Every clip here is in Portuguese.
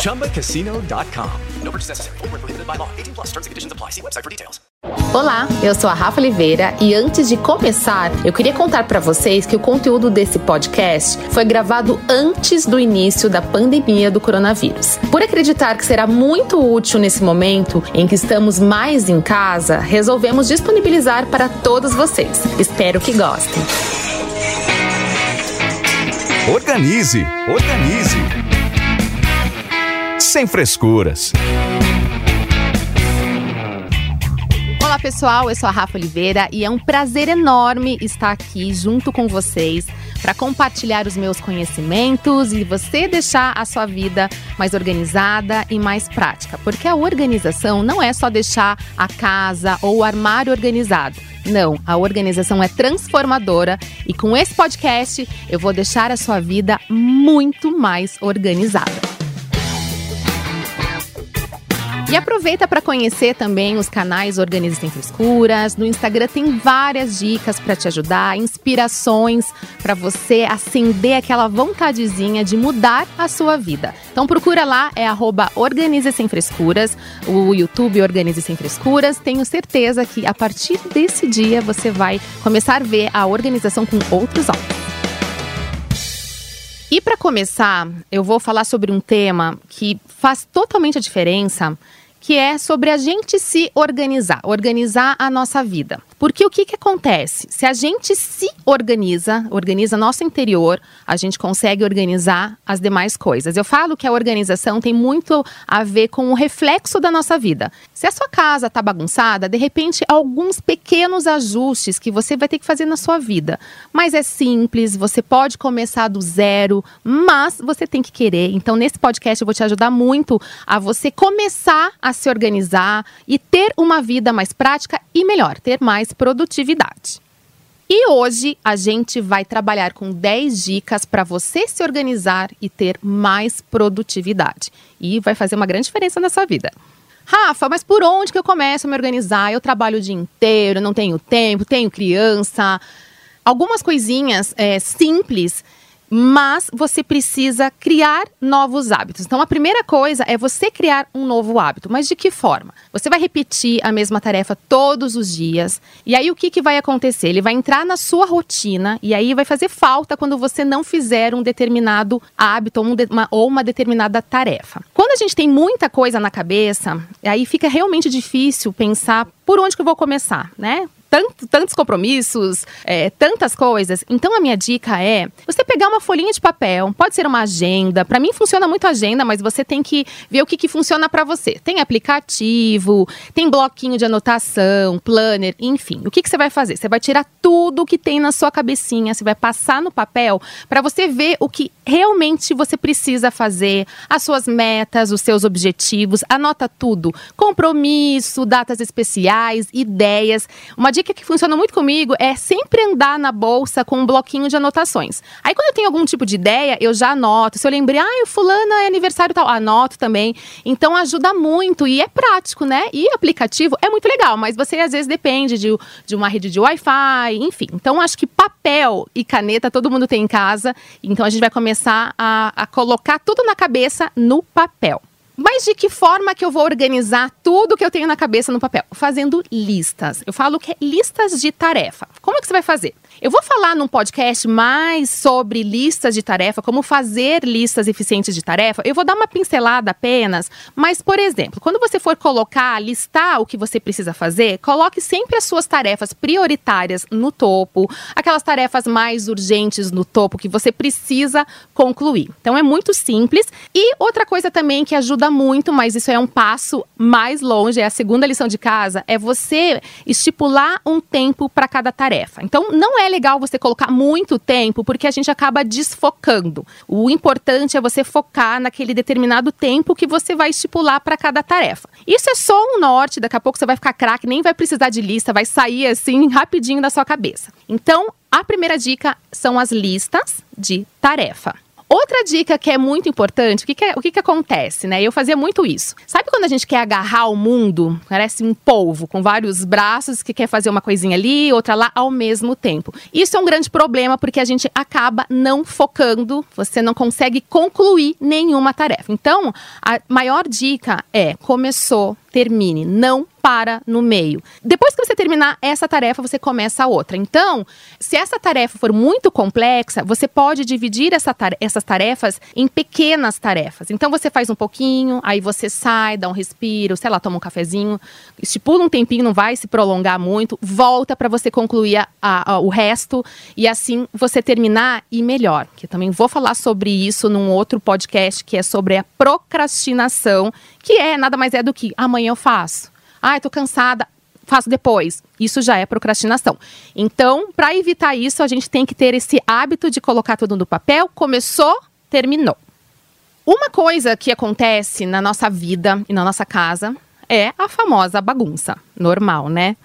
ChumbaCasino.com. No purchase necessary. Full prohibited by law. 18 plus terms and conditions apply. See website for details. Olá, eu sou a Rafa Oliveira e antes de começar, eu queria contar para vocês que o conteúdo desse podcast foi gravado antes do início da pandemia do coronavírus. Por acreditar que será muito útil nesse momento em que estamos mais em casa, resolvemos disponibilizar para todos vocês. Espero que gostem. Organize, organize. Sem frescuras. Olá pessoal, eu sou a Rafa Oliveira e é um prazer enorme estar aqui junto com vocês para compartilhar os meus conhecimentos e você deixar a sua vida mais organizada e mais prática. Porque a organização não é só deixar a casa ou o armário organizado. Não, a organização é transformadora e com esse podcast eu vou deixar a sua vida muito mais organizada. E aproveita para conhecer também os canais Organize Sem Frescuras. No Instagram tem várias dicas para te ajudar, inspirações para você acender aquela vontadezinha de mudar a sua vida. Então procura lá, é arroba Organize Sem Frescuras, o YouTube Organize Sem Frescuras. Tenho certeza que a partir desse dia você vai começar a ver a organização com outros olhos. E para começar, eu vou falar sobre um tema que faz totalmente a diferença que é sobre a gente se organizar, organizar a nossa vida. Porque o que, que acontece? Se a gente se organiza, organiza nosso interior, a gente consegue organizar as demais coisas. Eu falo que a organização tem muito a ver com o reflexo da nossa vida. Se a sua casa está bagunçada, de repente, alguns pequenos ajustes que você vai ter que fazer na sua vida. Mas é simples, você pode começar do zero, mas você tem que querer. Então, nesse podcast, eu vou te ajudar muito a você começar a se organizar e ter uma vida mais prática e melhor, ter mais produtividade. E hoje a gente vai trabalhar com 10 dicas para você se organizar e ter mais produtividade. E vai fazer uma grande diferença na sua vida. Rafa, mas por onde que eu começo a me organizar? Eu trabalho o dia inteiro, não tenho tempo, tenho criança. Algumas coisinhas é, simples mas você precisa criar novos hábitos. Então, a primeira coisa é você criar um novo hábito. Mas de que forma? Você vai repetir a mesma tarefa todos os dias. E aí, o que, que vai acontecer? Ele vai entrar na sua rotina e aí vai fazer falta quando você não fizer um determinado hábito ou uma, ou uma determinada tarefa. Quando a gente tem muita coisa na cabeça, aí fica realmente difícil pensar por onde que eu vou começar, né? Tanto, tantos compromissos, é, tantas coisas. Então a minha dica é você pegar uma folhinha de papel, pode ser uma agenda. Para mim funciona muito agenda, mas você tem que ver o que, que funciona para você. Tem aplicativo, tem bloquinho de anotação, planner, enfim. O que, que você vai fazer? Você vai tirar tudo que tem na sua cabecinha, você vai passar no papel para você ver o que realmente você precisa fazer, as suas metas, os seus objetivos. Anota tudo: compromisso, datas especiais, ideias. Uma dica que funciona muito comigo é sempre andar na bolsa com um bloquinho de anotações. Aí quando eu tenho algum tipo de ideia, eu já anoto. Se eu lembrei, ah, o fulano é aniversário tal, anoto também. Então ajuda muito e é prático, né? E aplicativo é muito legal, mas você às vezes depende de, de uma rede de Wi-Fi, enfim. Então acho que papel e caneta todo mundo tem em casa. Então a gente vai começar a, a colocar tudo na cabeça no papel. Mas de que forma que eu vou organizar tudo que eu tenho na cabeça no papel? Fazendo listas. Eu falo que é listas de tarefa. Como é que você vai fazer? Eu vou falar num podcast mais sobre listas de tarefa, como fazer listas eficientes de tarefa. Eu vou dar uma pincelada apenas, mas, por exemplo, quando você for colocar, listar o que você precisa fazer, coloque sempre as suas tarefas prioritárias no topo, aquelas tarefas mais urgentes no topo que você precisa concluir. Então é muito simples. E outra coisa também que ajuda muito, mas isso é um passo mais longe, é a segunda lição de casa, é você estipular um tempo para cada tarefa. Então, não é legal você colocar muito tempo, porque a gente acaba desfocando. O importante é você focar naquele determinado tempo que você vai estipular para cada tarefa. Isso é só um norte, daqui a pouco você vai ficar craque, nem vai precisar de lista, vai sair assim rapidinho da sua cabeça. Então, a primeira dica são as listas de tarefa. Outra dica que é muito importante, o que, que, é, o que, que acontece, né? Eu fazia muito isso. Sabe quando a gente quer agarrar o mundo? Parece um polvo com vários braços que quer fazer uma coisinha ali, outra lá ao mesmo tempo. Isso é um grande problema porque a gente acaba não focando, você não consegue concluir nenhuma tarefa. Então, a maior dica é: começou, termine, não para no meio. Depois que você terminar essa tarefa, você começa a outra. Então, se essa tarefa for muito complexa, você pode dividir essa essas tarefas em pequenas tarefas. Então, você faz um pouquinho, aí você sai, dá um respiro, sei lá, toma um cafezinho, estipula um tempinho, não vai se prolongar muito, volta para você concluir a, a, o resto e assim você terminar e melhor. Que eu também vou falar sobre isso num outro podcast que é sobre a procrastinação, que é nada mais é do que amanhã eu faço. Ah, eu tô cansada, faço depois. Isso já é procrastinação. Então, para evitar isso, a gente tem que ter esse hábito de colocar tudo no papel. Começou, terminou. Uma coisa que acontece na nossa vida e na nossa casa é a famosa bagunça. Normal, né?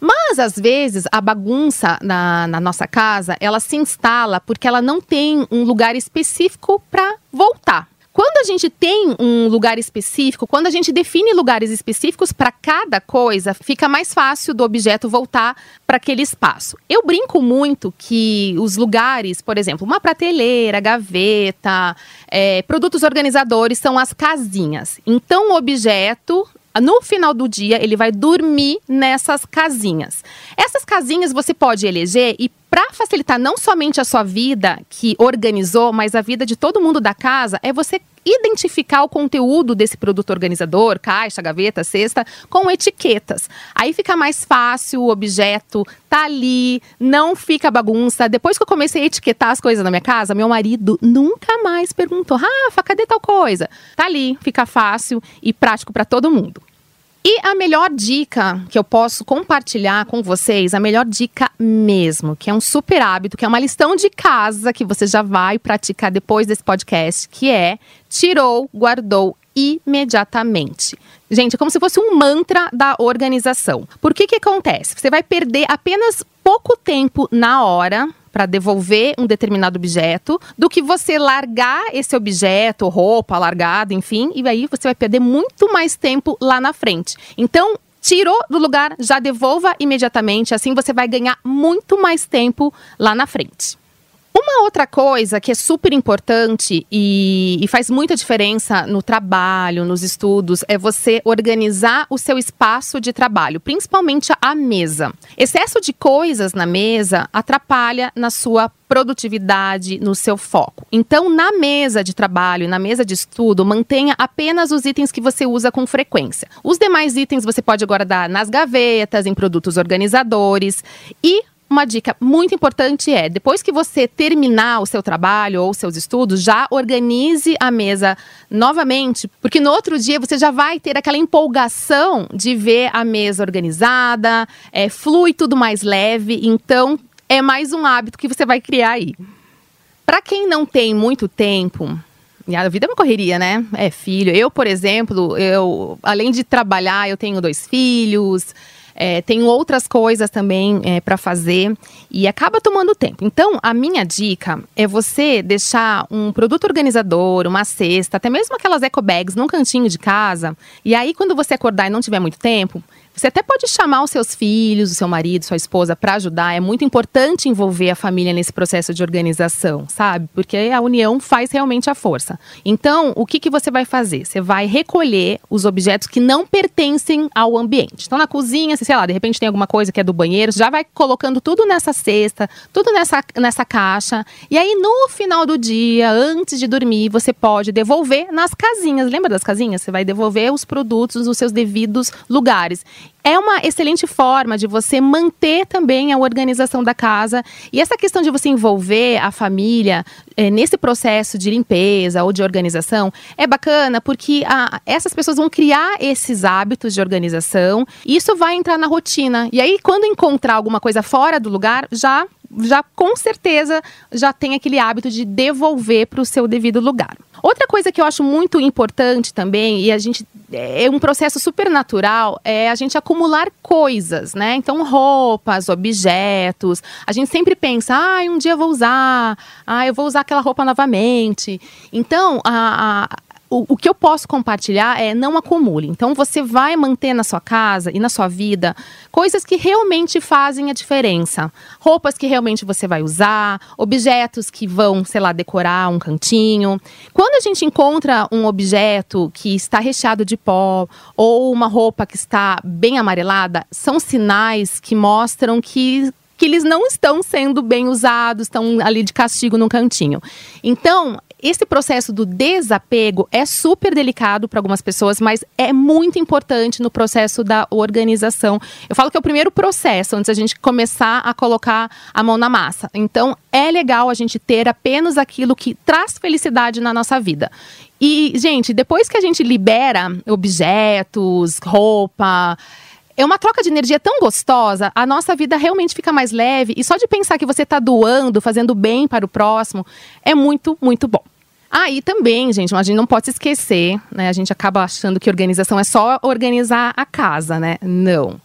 Mas, às vezes, a bagunça na, na nossa casa, ela se instala porque ela não tem um lugar específico para voltar. Quando a gente tem um lugar específico, quando a gente define lugares específicos para cada coisa, fica mais fácil do objeto voltar para aquele espaço. Eu brinco muito que os lugares, por exemplo, uma prateleira, gaveta, é, produtos organizadores são as casinhas. Então, o objeto no final do dia, ele vai dormir nessas casinhas. Essas casinhas você pode eleger e para facilitar não somente a sua vida que organizou, mas a vida de todo mundo da casa, é você identificar o conteúdo desse produto organizador, caixa, gaveta, cesta, com etiquetas. Aí fica mais fácil, o objeto tá ali, não fica bagunça. Depois que eu comecei a etiquetar as coisas na minha casa, meu marido nunca mais perguntou: Rafa, cadê tal coisa? Tá ali, fica fácil e prático para todo mundo. E a melhor dica que eu posso compartilhar com vocês, a melhor dica mesmo, que é um super hábito, que é uma lição de casa que você já vai praticar depois desse podcast, que é tirou, guardou imediatamente. Gente, é como se fosse um mantra da organização. Por que que acontece? Você vai perder apenas pouco tempo na hora para devolver um determinado objeto do que você largar esse objeto, roupa largada, enfim, e aí você vai perder muito mais tempo lá na frente. Então, tirou do lugar, já devolva imediatamente, assim você vai ganhar muito mais tempo lá na frente. Uma outra coisa que é super importante e, e, faz muita diferença no trabalho, nos estudos, é você organizar o seu espaço de trabalho, principalmente a mesa. Excesso de coisas na mesa atrapalha na sua produtividade, no seu foco. Então, na mesa de trabalho, na mesa de estudo, mantenha apenas os itens que você usa com frequência. Os demais itens você pode guardar nas gavetas, em produtos organizadores e uma dica muito importante é, depois que você terminar o seu trabalho ou seus estudos, já organize a mesa novamente, porque no outro dia você já vai ter aquela empolgação de ver a mesa organizada, é, flui tudo mais leve, então é mais um hábito que você vai criar aí. Para quem não tem muito tempo, e a vida é uma correria, né? É filho. Eu, por exemplo, eu além de trabalhar, eu tenho dois filhos. É, tenho outras coisas também é, para fazer e acaba tomando tempo. Então, a minha dica é você deixar um produto organizador, uma cesta, até mesmo aquelas eco bags num cantinho de casa. E aí, quando você acordar e não tiver muito tempo, você até pode chamar os seus filhos, o seu marido, sua esposa para ajudar. É muito importante envolver a família nesse processo de organização, sabe? Porque a união faz realmente a força. Então, o que, que você vai fazer? Você vai recolher os objetos que não pertencem ao ambiente. Então, na cozinha, sei lá, de repente tem alguma coisa que é do banheiro, já vai colocando tudo nessa cesta, tudo nessa, nessa caixa. E aí, no final do dia, antes de dormir, você pode devolver nas casinhas. Lembra das casinhas? Você vai devolver os produtos nos seus devidos lugares. É uma excelente forma de você manter também a organização da casa. E essa questão de você envolver a família é, nesse processo de limpeza ou de organização é bacana porque a, essas pessoas vão criar esses hábitos de organização e isso vai entrar na rotina. E aí, quando encontrar alguma coisa fora do lugar, já já com certeza já tem aquele hábito de devolver para o seu devido lugar. Outra coisa que eu acho muito importante também, e a gente é um processo super natural, é a gente acumular coisas, né? Então, roupas, objetos. A gente sempre pensa, ah, um dia eu vou usar, ah, eu vou usar aquela roupa novamente. Então, a, a o, o, que eu posso compartilhar é não acumule. Então você vai manter na sua casa e na sua vida coisas que realmente fazem a diferença. Roupas que realmente você vai usar, objetos que vão, sei lá, decorar um cantinho. Quando a gente encontra um objeto que está recheado de pó ou uma roupa que está bem amarelada, são sinais que mostram que que eles não estão sendo bem usados, estão ali de castigo no cantinho. Então, esse processo do desapego é super delicado para algumas pessoas, mas é muito importante no processo da organização. Eu falo que é o primeiro processo antes a gente começar a colocar a mão na massa. Então, é legal a gente ter apenas aquilo que traz felicidade na nossa vida. E, gente, depois que a gente libera objetos, roupa, é uma troca de energia tão gostosa, a nossa vida realmente fica mais leve e só de pensar que você está doando, fazendo bem para o próximo, é muito, muito bom. Aí ah, também, gente, a gente não pode se esquecer, né? A gente acaba achando que organização é só organizar a casa, né? Não.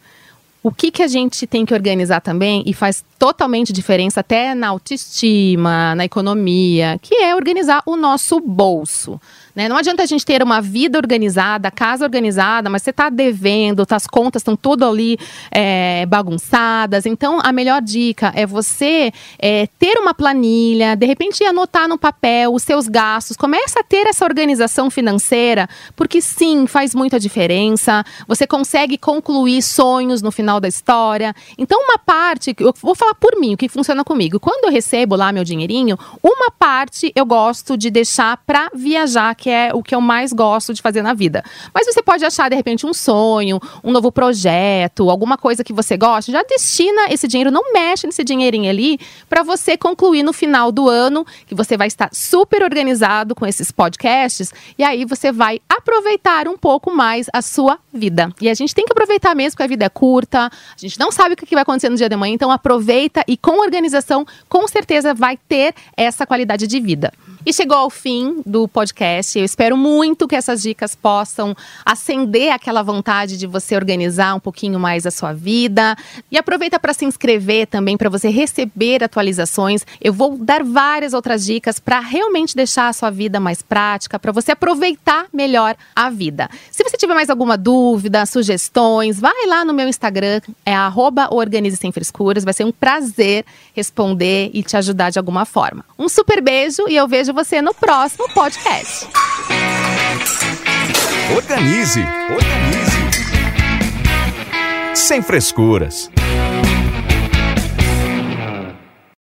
O que, que a gente tem que organizar também e faz totalmente diferença até na autoestima, na economia, que é organizar o nosso bolso. Né? Não adianta a gente ter uma vida organizada, casa organizada, mas você está devendo, as contas estão tudo ali é, bagunçadas. Então, a melhor dica é você é, ter uma planilha, de repente anotar no papel os seus gastos. Começa a ter essa organização financeira, porque sim, faz muita diferença. Você consegue concluir sonhos no final da história. Então, uma parte, eu vou falar por mim, o que funciona comigo. Quando eu recebo lá meu dinheirinho, uma parte eu gosto de deixar para viajar, que que é o que eu mais gosto de fazer na vida. Mas você pode achar, de repente, um sonho, um novo projeto, alguma coisa que você gosta, já destina esse dinheiro, não mexe nesse dinheirinho ali, para você concluir no final do ano, que você vai estar super organizado com esses podcasts, e aí você vai aproveitar um pouco mais a sua vida. E a gente tem que aproveitar mesmo, porque a vida é curta, a gente não sabe o que vai acontecer no dia de manhã, então aproveita e com organização, com certeza vai ter essa qualidade de vida. E chegou ao fim do podcast. Eu espero muito que essas dicas possam acender aquela vontade de você organizar um pouquinho mais a sua vida. E aproveita para se inscrever também para você receber atualizações. Eu vou dar várias outras dicas para realmente deixar a sua vida mais prática, para você aproveitar melhor a vida. Se você tiver mais alguma dúvida, sugestões, vai lá no meu Instagram, é Organize Sem Frescuras. Vai ser um prazer responder e te ajudar de alguma forma. Um super beijo e eu vejo você no próximo podcast. Organize, organize. Sem frescuras.